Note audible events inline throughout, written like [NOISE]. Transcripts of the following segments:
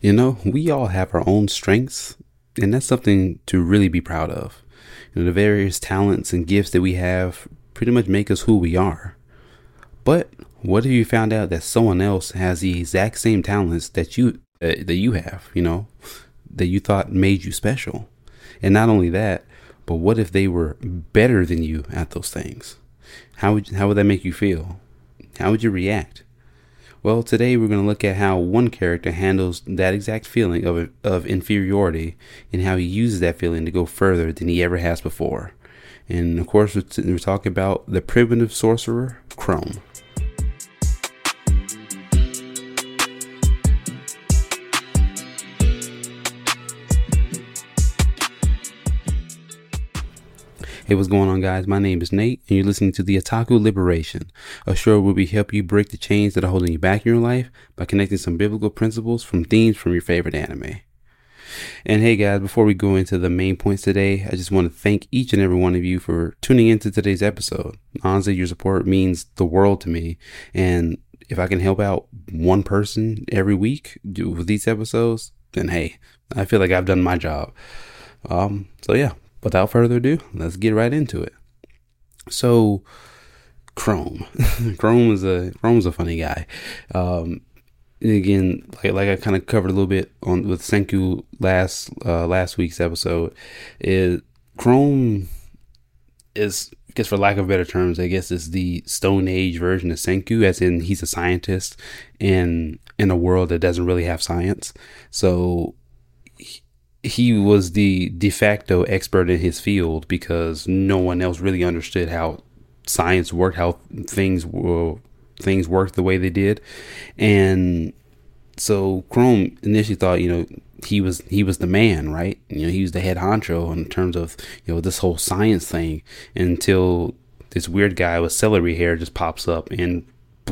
You know, we all have our own strengths, and that's something to really be proud of. You know, the various talents and gifts that we have pretty much make us who we are. But what if you found out that someone else has the exact same talents that you uh, that you have, you know, that you thought made you special? And not only that, but what if they were better than you at those things? How would how would that make you feel? How would you react? Well, today we're going to look at how one character handles that exact feeling of, of inferiority and how he uses that feeling to go further than he ever has before. And of course, we're, we're talking about the primitive sorcerer, Chrome. Hey, what's going on, guys? My name is Nate, and you're listening to the Otaku Liberation, a show where we help you break the chains that are holding you back in your life by connecting some biblical principles from themes from your favorite anime. And hey, guys, before we go into the main points today, I just want to thank each and every one of you for tuning into today's episode. Honestly, your support means the world to me, and if I can help out one person every week with these episodes, then hey, I feel like I've done my job. Um, so yeah, without further ado, let's get right into it. So, Chrome, [LAUGHS] Chrome is a Chrome is a funny guy. Um, again, like like I kind of covered a little bit on with Senku last uh, last week's episode, is Chrome is I guess for lack of better terms, I guess is the Stone Age version of Senku, as in he's a scientist in in a world that doesn't really have science. So he was the de facto expert in his field because no one else really understood how science worked, how things were things worked the way they did, and so Chrome initially thought, you know, he was he was the man, right? You know, he was the head honcho in terms of you know this whole science thing until this weird guy with celery hair just pops up and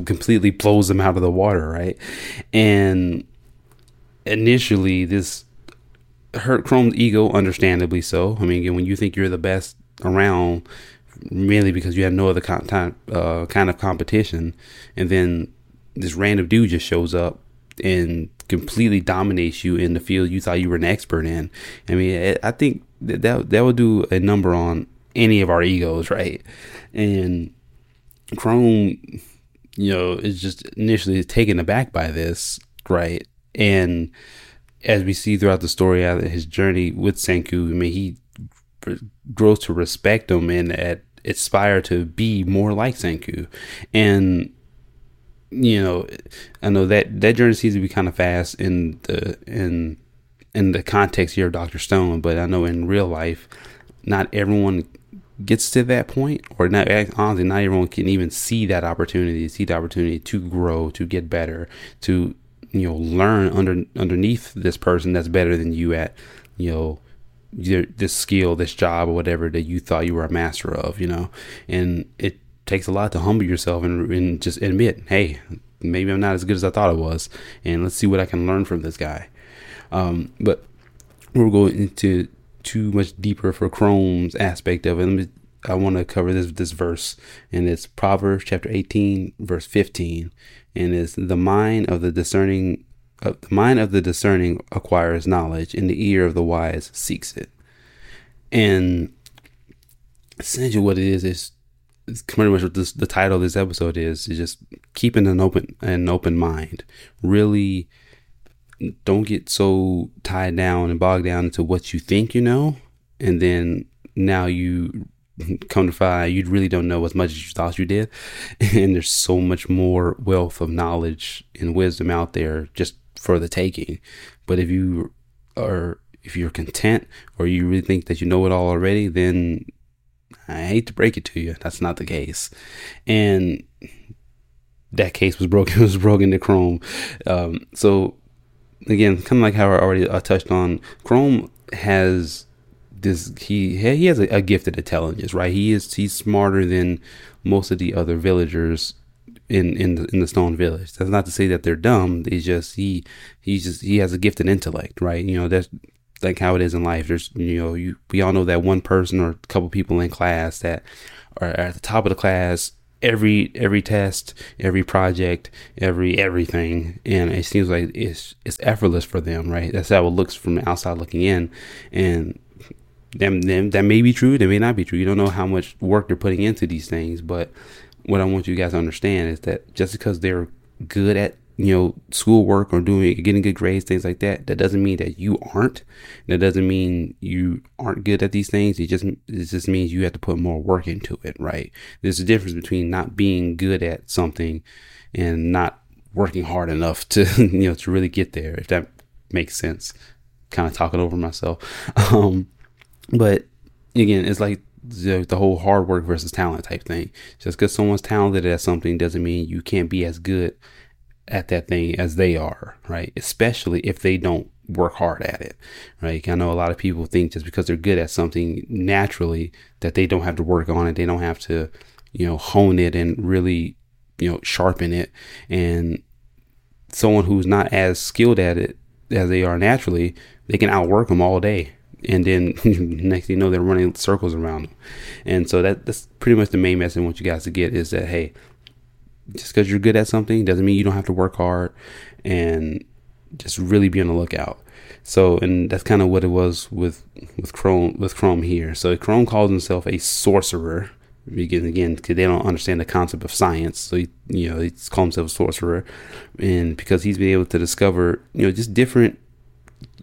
completely blows him out of the water, right? And initially, this hurt Chrome's ego, understandably so. I mean, when you think you're the best around, mainly because you have no other kind, uh, kind of competition, and then this random dude just shows up and completely dominates you in the field you thought you were an expert in. I mean, I think that that, that would do a number on any of our egos, right? And Chrome, you know, is just initially taken aback by this, right? And as we see throughout the story of his journey with Senku, I mean, he grows to respect him and at, aspire to be more like Senku. And you know, I know that that journey seems to be kind of fast in the in in the context here of Doctor Stone, but I know in real life, not everyone gets to that point, or not eh, honestly, not everyone can even see that opportunity, see the opportunity to grow, to get better, to you know learn under underneath this person that's better than you at you know this skill this job or whatever that you thought you were a master of you know? And it takes a lot to humble yourself and, and just admit hey maybe i'm not as good as i thought i was and let's see what i can learn from this guy. Um, but we're going into too much deeper for chrome's aspect of it. I want to cover this this verse, and it's Proverbs chapter 18, verse 15, and is the mind of the discerning, uh, the mind of the discerning acquires knowledge, and the ear of the wise seeks it. And essentially, what it is is it's pretty much what this, the title of this episode is: is just keeping an open an open mind. Really, don't get so tied down and bogged down into what you think you know, and then now you [LAUGHS] come to find you really don't know as much as you thought you did. [LAUGHS] And there's so much more wealth of knowledge and wisdom out there just for the taking. But if you are if you're content or you really think that you know it all already then i hate to break it to you. That's not the case. And that case was broken [LAUGHS] was broken to chrome. Um, so again kind of like how i already uh, touched on chrome has this he he has a, a gifted intelligence, right? He is he's smarter than most of the other villagers in in the, in the Stone Village. That's not to say that they're dumb. They just he he's just he has a gift gifted intellect, right? You know that's like how it is in life. There's you know you we all know that one person or a couple people in class that are at the top of the class every every test, every project, every everything, and it seems like it's it's effortless for them, right? That's how it looks from the outside looking in, and them, them that may be true, that may not be true. You don't know how much work they're putting into these things, but what I want you guys to understand is that just because they're good at you know schoolwork or doing getting good grades things like that that doesn't mean that you aren't. That doesn't mean you aren't good at these things. It just it just means you have to put more work into it right? There's a difference between not being good at something and not working hard enough to [LAUGHS] you know to really get there if that makes sense. Kind of talking over myself. Um but again it's like the, the whole hard work versus talent type thing just because someone's talented at something doesn't mean you can't be as good at that thing as they are, right? Especially if they don't work hard at it, right? I know a lot of people think just because they're good at something naturally that they don't have to work on it, they don't have to, you know, hone it and really, you know, sharpen it. And someone who's not as skilled at it as they are naturally, they can outwork them all day. And then [LAUGHS] next thing you know, they're running circles around them. And so that, that's pretty much the main message I want you guys to get is that, hey, just because you're good at something doesn't mean you don't have to work hard and just really be on the lookout. So, and that's kind of what it was with with Chrome with Chrome here. So, Chrome calls himself a sorcerer because again, because they don't understand the concept of science. So, he, you know, he calls himself a sorcerer, and because he's been able to discover, you know, just different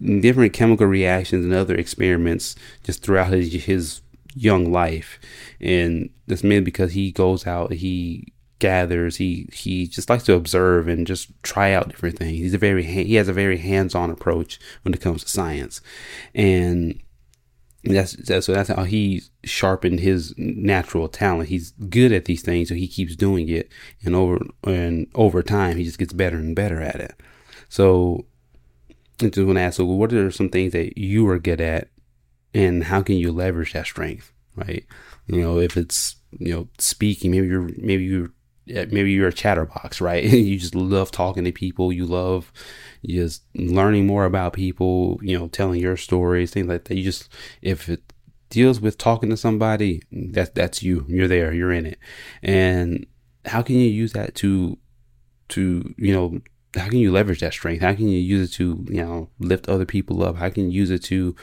different chemical reactions and other experiments just throughout his his young life, and that's mainly because he goes out, he gathers. He he just likes to observe and just try out different things. He's a very he has a very hands-on approach when it comes to science, and that's, that's so that's how he sharpened his natural talent. He's good at these things, so he keeps doing it, and over and over time, he just gets better and better at it. So, I just want to ask, so what are some things that you are good at, and how can you leverage that strength? Right? You know, if it's you know speaking, maybe you're maybe you're maybe you're a chatterbox, right? [LAUGHS] you just love talking to people. You love just learning more about people, you know, telling your stories, things like that. You just, if it deals with talking to somebody, that, that's you. You're there, you're in it. And how can you use that to, to, you know, how can you leverage that strength? How can you use it to, you know, lift other people up? How can you use it to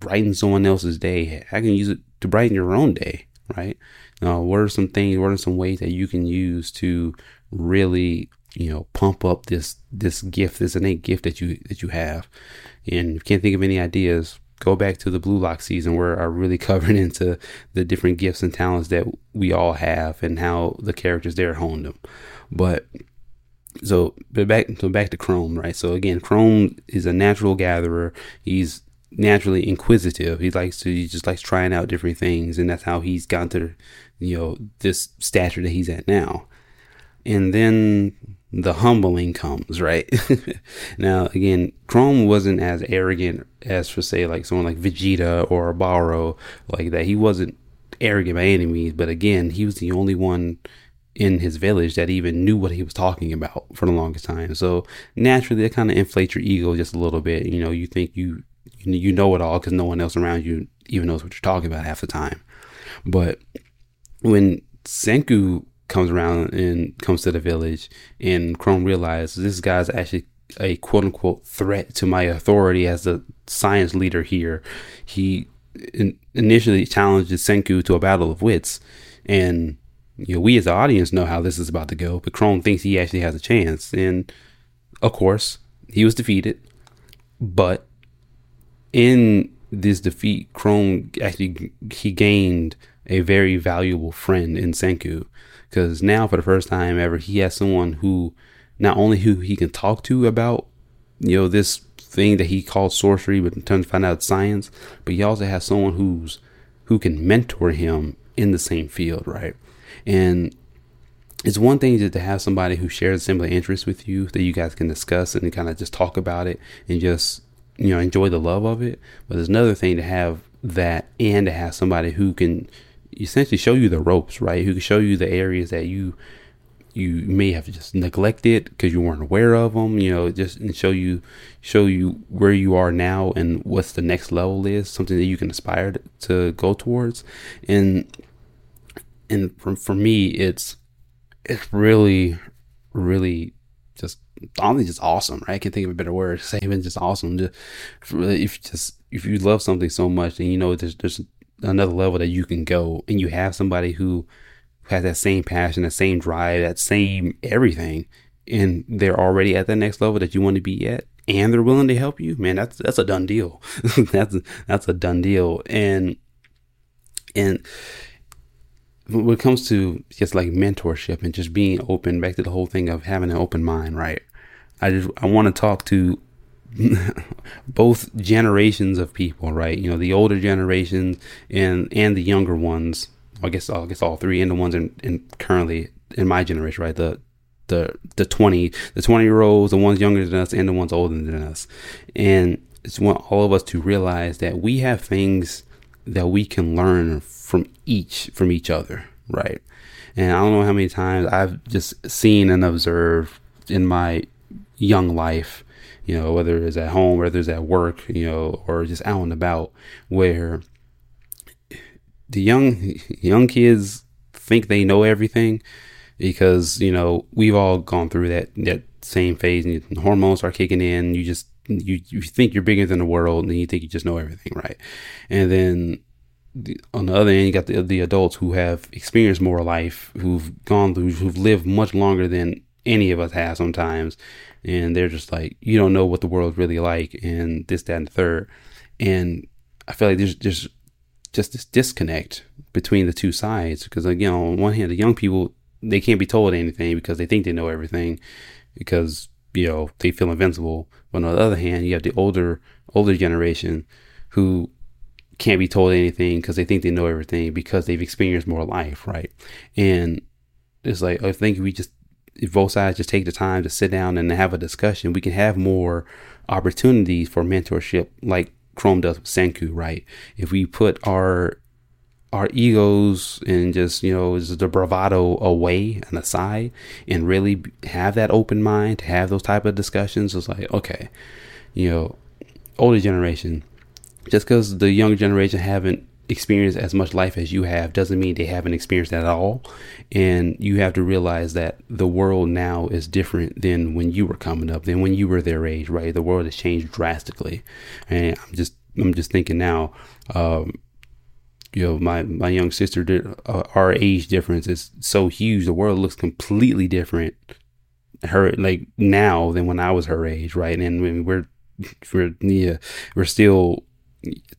brighten someone else's day? How can you use it to brighten your own day, right? Now, what are some things? What are some ways that you can use to really, you know, pump up this this gift, this innate gift that you that you have? And if you can't think of any ideas, go back to the Blue Lock season where I really [LAUGHS] covered into the different gifts and talents that we all have and how the characters there honed them. But so but back so back to Chrome, right? So again, Chrome is a natural gatherer. He's naturally inquisitive. He likes to he just likes trying out different things, and that's how he's gotten to you know this stature that he's at now. And then the humbling comes, right? [LAUGHS] now again, Chrome wasn't as arrogant as for say like someone like Vegeta or Barou like that. He wasn't arrogant by any means, but again, he was the only one in his village that even knew what he was talking about for the longest time. So naturally, that kind of inflates your ego just a little bit. You know, you think you you know it all because no one else around you even knows what you're talking about half the time. But when Senku comes around and comes to the village, and Chrome realizes this guy's actually a quote unquote threat to my authority as the science leader here, he in- initially challenges Senku to a battle of wits. And you know, we as the audience know how this is about to go, but Chrome thinks he actually has a chance. And of course, he was defeated, but in this defeat, Chrome actually he gained a very valuable friend in Senku because now for the first time ever he has someone who not only who he can talk to about you know this thing that he calls sorcery, but in terms of find out science, but he also has someone who's who can mentor him in the same field, right? And it's one thing to have somebody who shares similar interests with you that you guys can discuss and kind of just talk about it and just you know enjoy the love of it. But there's another thing to have that and to have somebody who can essentially show you the ropes right? Who can show you the areas that you you may have just neglected because you weren't aware of them you know just and show you show you where you are now and what's the next level is something that you can aspire to go towards. And and for, for me it's it's really, really just honestly just awesome, right? I can't think of a better word. [LAUGHS] Even just awesome. Just really, if you just if you love something so much, then you know there's there's another level that you can go, and you have somebody who has that same passion, that same drive, that same everything, and they're already at the next level that you want to be at, and they're willing to help you. Man, that's that's a done deal. [LAUGHS] that's that's a done deal, and and when it comes to just like mentorship and just being open, back to the whole thing of having an open mind, right? I just I want to talk to [LAUGHS] both generations of people, right? You know, the older generations and and the younger ones. I guess I guess all three and the ones in, in currently in my generation, right? The the the twenty the twenty year olds, the ones younger than us, and the ones older than us, and it's want all of us to realize that we have things that we can learn from each from each other, right? And I don't know how many times I've just seen and observed in my young life, you know, whether it's at home, whether it's at work, you know, or just out and about, where the young young kids think they know everything because you know we've all gone through that that same phase and hormones are kicking in you just you, you think you're bigger than the world and you think you just know everything right and then the, on the other end you got the, the adults who have experienced more life who've gone through who've lived much longer than any of us have sometimes. And they're just like you don't know what the world's really like and this that and the third. And i feel like there's there's just this disconnect between the two sides. Because again on one hand the young people they can't be told anything because they think they know everything because you know they feel invincible. But on the other hand you have the older older generation who can't be told anything because they think they know everything because they've experienced more life right? And it's like oh, i think we just if both sides just take the time to sit down and have a discussion we can have more opportunities for mentorship like chrome does with senku right? If we put our our egos and just you know just the bravado away and aside and really have that open mind to have those type of discussions it's like okay you know older generation just because the younger generation haven't experienced as much life as you have doesn't mean they haven't experienced that at all. And you have to realize that the world now is different than when you were coming up than when you were their age right? The world has changed drastically. And i'm just i'm just thinking now um, you know my my young sister did uh, our age difference is so huge. The world looks completely different her like now than when i was her age right? And we're we're yeah we're still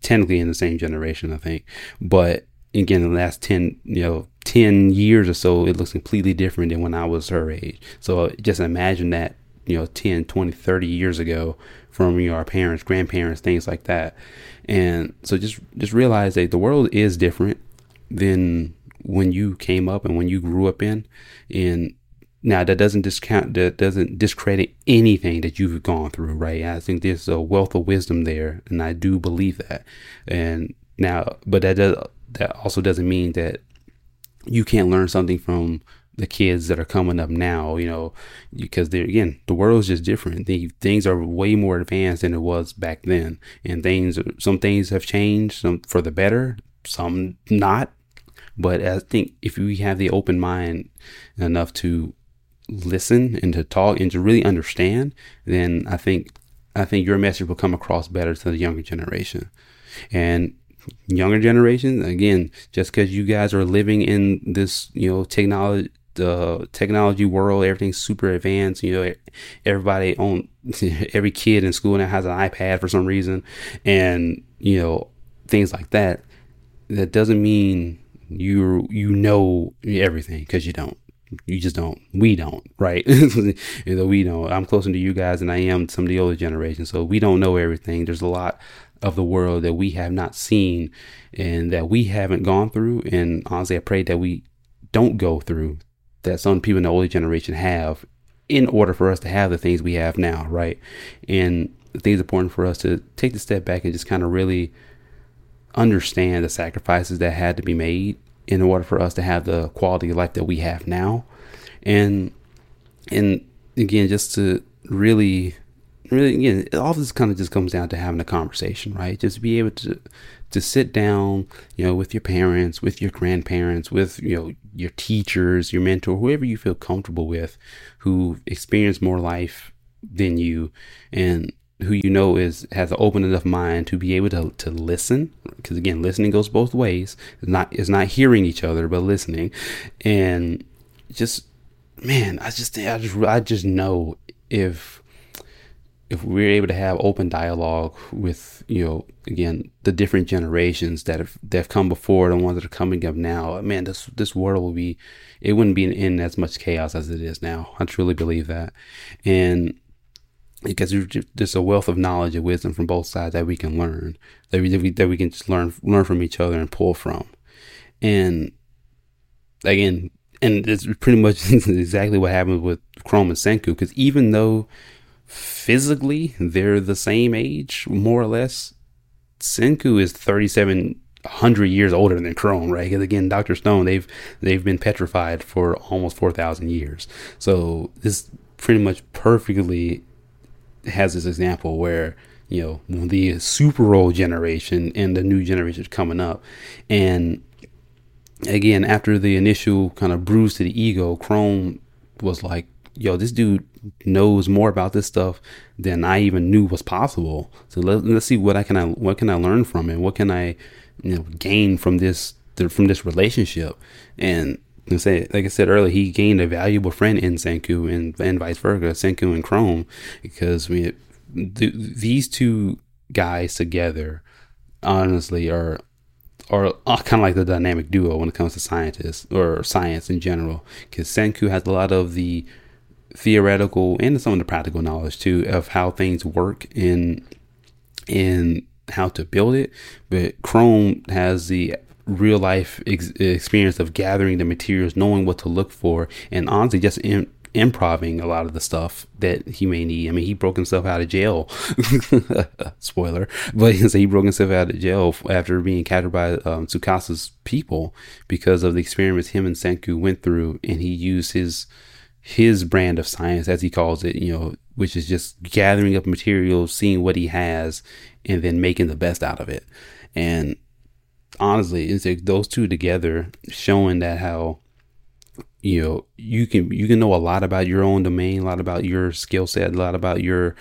technically in the same generation i think. But again the last 10 you know 10 years or so it looks completely different than when i was her age. So just imagine that you know 10 20 30 years ago from you know, our parents grandparents things like that. And so just just realize that the world is different than when you came up and when you grew up in. And now that doesn't discount that doesn't discredit anything that you've gone through, right? I think there's a wealth of wisdom there, and I do believe that. And now, but that does that also doesn't mean that you can't learn something from the kids that are coming up now, you know, because they're again, the world's just different. The, things are way more advanced than it was back then, and things, some things have changed, some for the better, some not. But I think if we have the open mind enough to listen and to talk and to really understand, then I think I think your message will come across better to the younger generation. And younger generation, again, just because you guys are living in this, you know, technology the technology world, everything's super advanced. You know, everybody on [LAUGHS] every kid in school now has an iPad for some reason, and you know things like that. That doesn't mean you you know everything because you don't. You just don't. We don't, right? [LAUGHS] we don't. I'm closer to you guys than I am some of the older generation, so we don't know everything. There's a lot of the world that we have not seen and that we haven't gone through. And honestly, I pray that we don't go through that some people in the older generation have in order for us to have the things we have now, right? And I think it's important for us to take the step back and just kind of really understand the sacrifices that had to be made in order for us to have the quality of life that we have now. And and again, just to really really again, all this kind of just comes down to having a conversation, right? Just be able to to sit down, you know, with your parents, with your grandparents, with, you know, your teachers, your mentor, whoever you feel comfortable with, who experience more life than you and who you know is has an open enough mind to be able to to listen because again listening goes both ways. It's not it's not hearing each other but listening. And just man i just i just i just know if if we're able to have open dialogue with you know again the different generations that have that have come before the ones that are coming up now man this this world will be it wouldn't be in as much chaos as it is now. I truly believe that. And because there's a wealth of knowledge and wisdom from both sides that we can learn that we, that we can just learn learn from each other and pull from. And again and it's pretty much [LAUGHS] exactly what happened with chrome and senku because even though physically they're the same age more or less senku is 3700 years older than chrome right? Because again dr stone they've they've been petrified for almost 4000 years. So this pretty much perfectly has this example where you know the super old generation and the new generation is coming up. And again after the initial kind of bruise to the ego chrome was like yo this dude knows more about this stuff than i even knew was possible. So let, let's see what i can i what can i learn from it? What can i you know gain from this from this relationship? And I, say, like I said earlier, he gained a valuable friend in Senku and, and vice versa, Senku and Chrome, because mean, th- these two guys together, honestly, are are kind of like the dynamic duo when it comes to scientists or science in general. Because Senku has a lot of the theoretical and some of the practical knowledge too of how things work in in how to build it, but Chrome has the real life ex- experience of gathering the materials, knowing what to look for, and honestly, just in, improving a lot of the stuff that he may need. I mean, he broke himself out of jail. [LAUGHS] Spoiler, but he broke himself out of jail after being captured by um, Tsukasa's people because of the experiments him and Senku went through, and he used his his brand of science, as he calls it, you know, which is just gathering up materials, seeing what he has, and then making the best out of it. And honestly, it's like those two together showing that how you know you can you can know a lot about your own domain, a lot about your skill set, a lot about your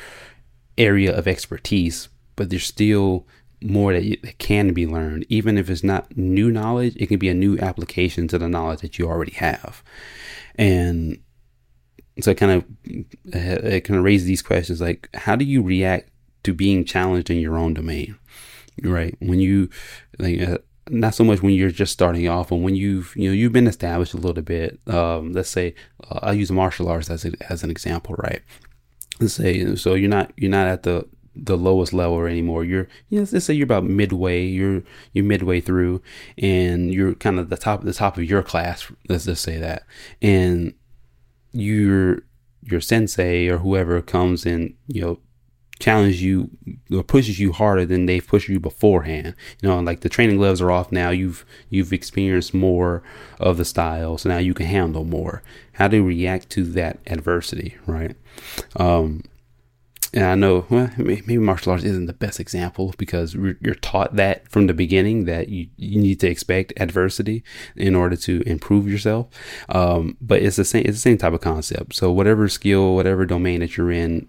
area of expertise, but there's still more that, that can be learned. Even if it's not new knowledge, it can be a new application to the knowledge that you already have. And so it kind of it kind of raises these questions like how do you react to being challenged in your own domain right. When you like uh, not so much when you're just starting off and when you've you know you've been established a little bit um, let's say uh, i'll use martial arts as, a, as an example right? Let's say so you're not you're not at the the lowest level anymore. You're you know, let's say you're about midway you're you're midway through and you're kind of the top the top of your class let's just say that. And your your sensei or whoever comes and you know challenge you or pushes you harder than they've pushed you beforehand. You know, like the training gloves are off now. You've you've experienced more of the style, so now you can handle more. How do you react to that adversity, right? Um, and I know well, maybe martial arts isn't the best example because you're taught that from the beginning that you, you need to expect adversity in order to improve yourself. Um, but it's the same it's the same type of concept. So whatever skill, whatever domain that you're in,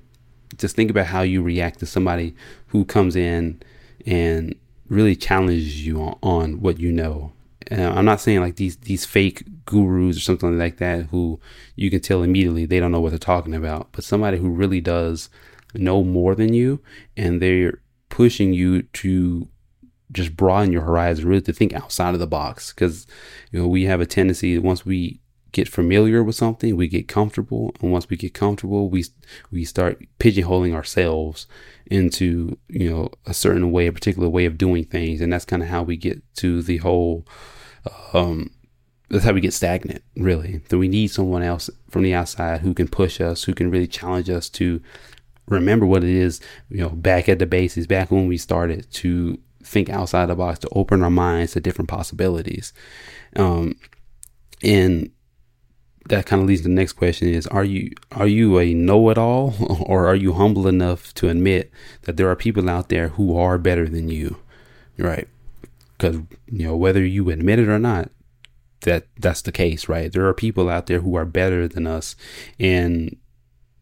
just think about how you react to somebody who comes in and really challenges you on, on what you know. Uh, I'm not saying like these these fake gurus or something like that who you can tell immediately they don't know what they're talking about, but somebody who really does know more than you and they're pushing you to just broaden your horizon, really to think outside of the box. Because you know we have a tendency once we get familiar with something, we get comfortable, and once we get comfortable, we we start pigeonholing ourselves into you know a certain way, a particular way of doing things, and that's kind of how we get to the whole. Um, that's how we get stagnant, really. So we need someone else from the outside who can push us, who can really challenge us to remember what it is, you know, back at the bases, back when we started to think outside the box, to open our minds to different possibilities. Um, and that kind of leads to the next question is are you are you a know-it-all [LAUGHS] or are you humble enough to admit that there are people out there who are better than you right because you know whether you admit it or not, that that's the case, right? There are people out there who are better than us in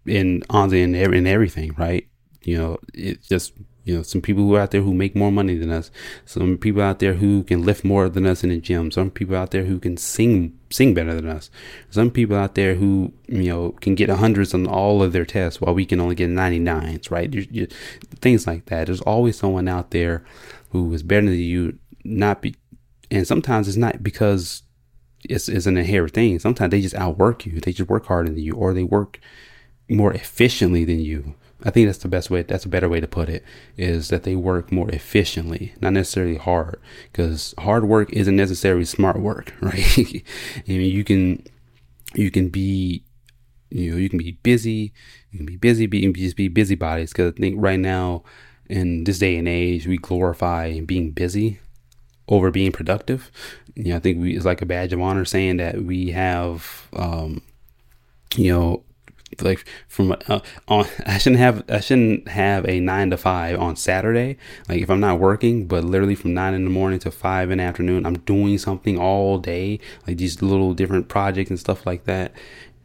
in on in in everything, right? You know, it's just you know some people who are out there who make more money than us, some people out there who can lift more than us in the gym, some people out there who can sing sing better than us, some people out there who you know can get hundreds on all of their tests while we can only get 99s, right? You, you, things like that. There's always someone out there who is better than you, not be, and sometimes it's not because it's, it's an inherent thing. Sometimes they just outwork you. They just work harder than you, or they work more efficiently than you. I think that's the best way. That's a better way to put it. Is that they work more efficiently, not necessarily hard, because hard work isn't necessarily smart work, [LAUGHS] right? I mean, you can you can be you know you can be busy, you can be busy, be, just be busybodies. Because I think right now in this day and age, we glorify being busy over being productive. You know, I think we, it's like a badge of honor saying that we have, um, you know, like from uh, on [LAUGHS] I shouldn't have I shouldn't have a nine to five on Saturday. Like if I'm not working, but literally from nine in the morning to five in the afternoon, I'm doing something all day, like these little different projects and stuff like that.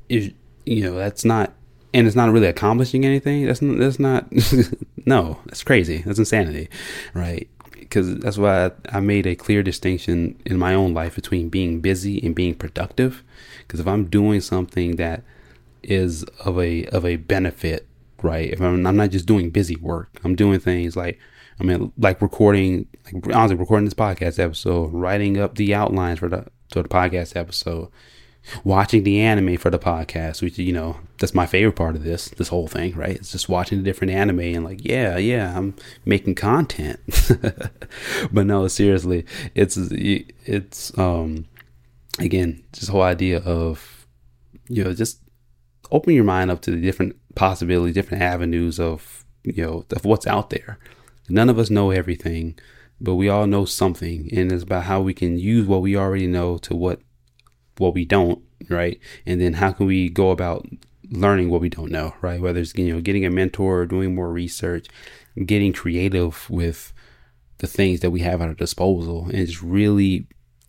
Is you know that's not and it's not really accomplishing anything. That's not, that's not [LAUGHS] no, that's crazy. That's insanity, right? because that's why I, I, made a clear distinction in my own life between being busy and being productive. Because if I'm doing something that is of a of a benefit, right? If I'm, I'm not just doing busy work, I'm doing things like I mean, like recording, like honestly, recording this podcast episode, writing up the outlines for the for the podcast episode, watching the anime for the podcast, which you know that's my favorite part of this this whole thing, right? It's just watching the different anime and like, yeah, yeah, I'm making content. [LAUGHS] but no, seriously, it's it's um again the whole idea of you know just open your mind up to the different possibilities, different avenues of you know of what's out there. None of us know everything, but we all know something, and it's about how we can use what we already know to what what we don't, right? And then how can we go about learning what we don't know, right? Whether it's you know getting a mentor, or doing more research, getting creative with the things that we have at our disposal, and just really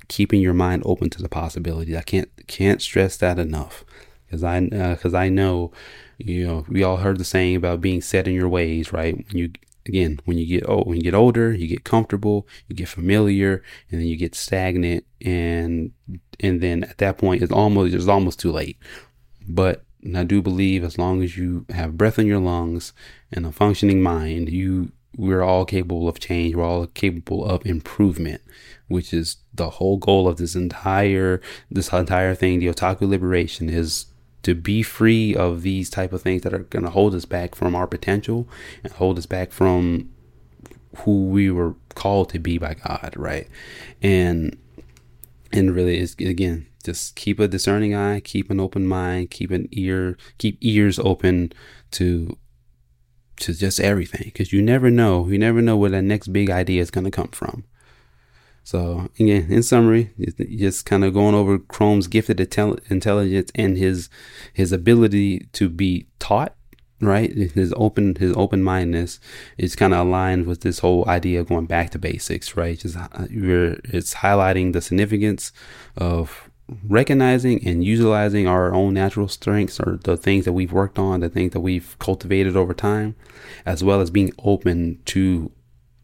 keeping your mind open to the possibilities. I can't can't stress that enough because I uh, I know you know we all heard the saying about being set in your ways, right? When you again when you get old when you get older you get comfortable you get familiar and then you get stagnant and and then at that point it's almost it's almost too late but i do believe as long as you have breath in your lungs and a functioning mind you we're all capable of change we're all capable of improvement which is the whole goal of this entire this entire thing the otaku liberation is to be free of these type of things that are going to hold us back from our potential and hold us back from who we were called to be by God, right? And and really is again just keep a discerning eye, keep an open mind, keep an ear, keep ears open to to just everything because you never know, you never know where that next big idea is going to come from. So again, in summary, just kind of going over Chrome's gifted intelligence and his his ability to be taught, right? His open his open mindedness is kind of aligned with this whole idea of going back to basics, right? Just uh, it's highlighting the significance of recognizing and utilizing our own natural strengths or the things that we've worked on, the things that we've cultivated over time, as well as being open to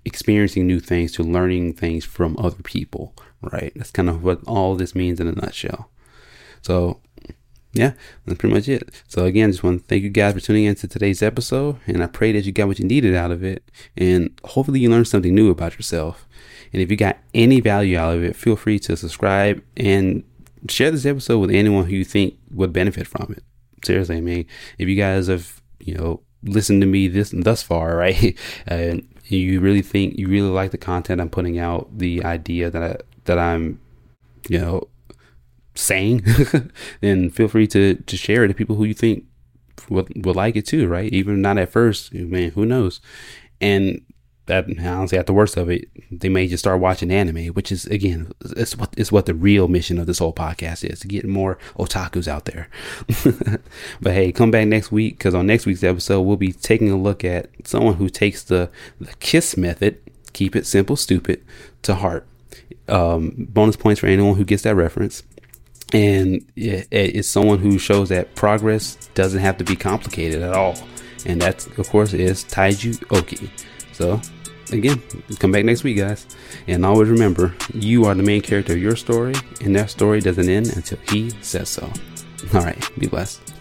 experiencing new things to learning things from other people, right? That's kind of what all this means in a nutshell. So, yeah, that's pretty much it. So, again, just want to thank you guys for tuning in to today's episode, and I pray that you got what you needed out of it, and hopefully, you learned something new about yourself. And if you got any value out of it, feel free to subscribe and share this episode with anyone who you think would benefit from it. Seriously, I mean, if you guys have, you know, listened to me this thus far, [LAUGHS] right? and you really think you really like the content I'm putting out, the idea that I, that I'm, you know, saying, [LAUGHS] then feel free to to share it to people who you think would would like it too, right? Even not at first, man, who knows? And that honestly, at the worst of it, they may just start watching anime, which is again, it's what it's what the real mission of this whole podcast is to get more otakus out there. [LAUGHS] but hey, come back next week because on next week's episode, we'll be taking a look at someone who takes the the kiss method, keep it simple, stupid, to heart. Um, bonus points for anyone who gets that reference. And it, it's someone who shows that progress doesn't have to be complicated at all. And that, of course, is Taiju Oki. So, again, come back next week, guys. And always remember, you are the main character of your story, and that story doesn't end until he says so. All right, be blessed.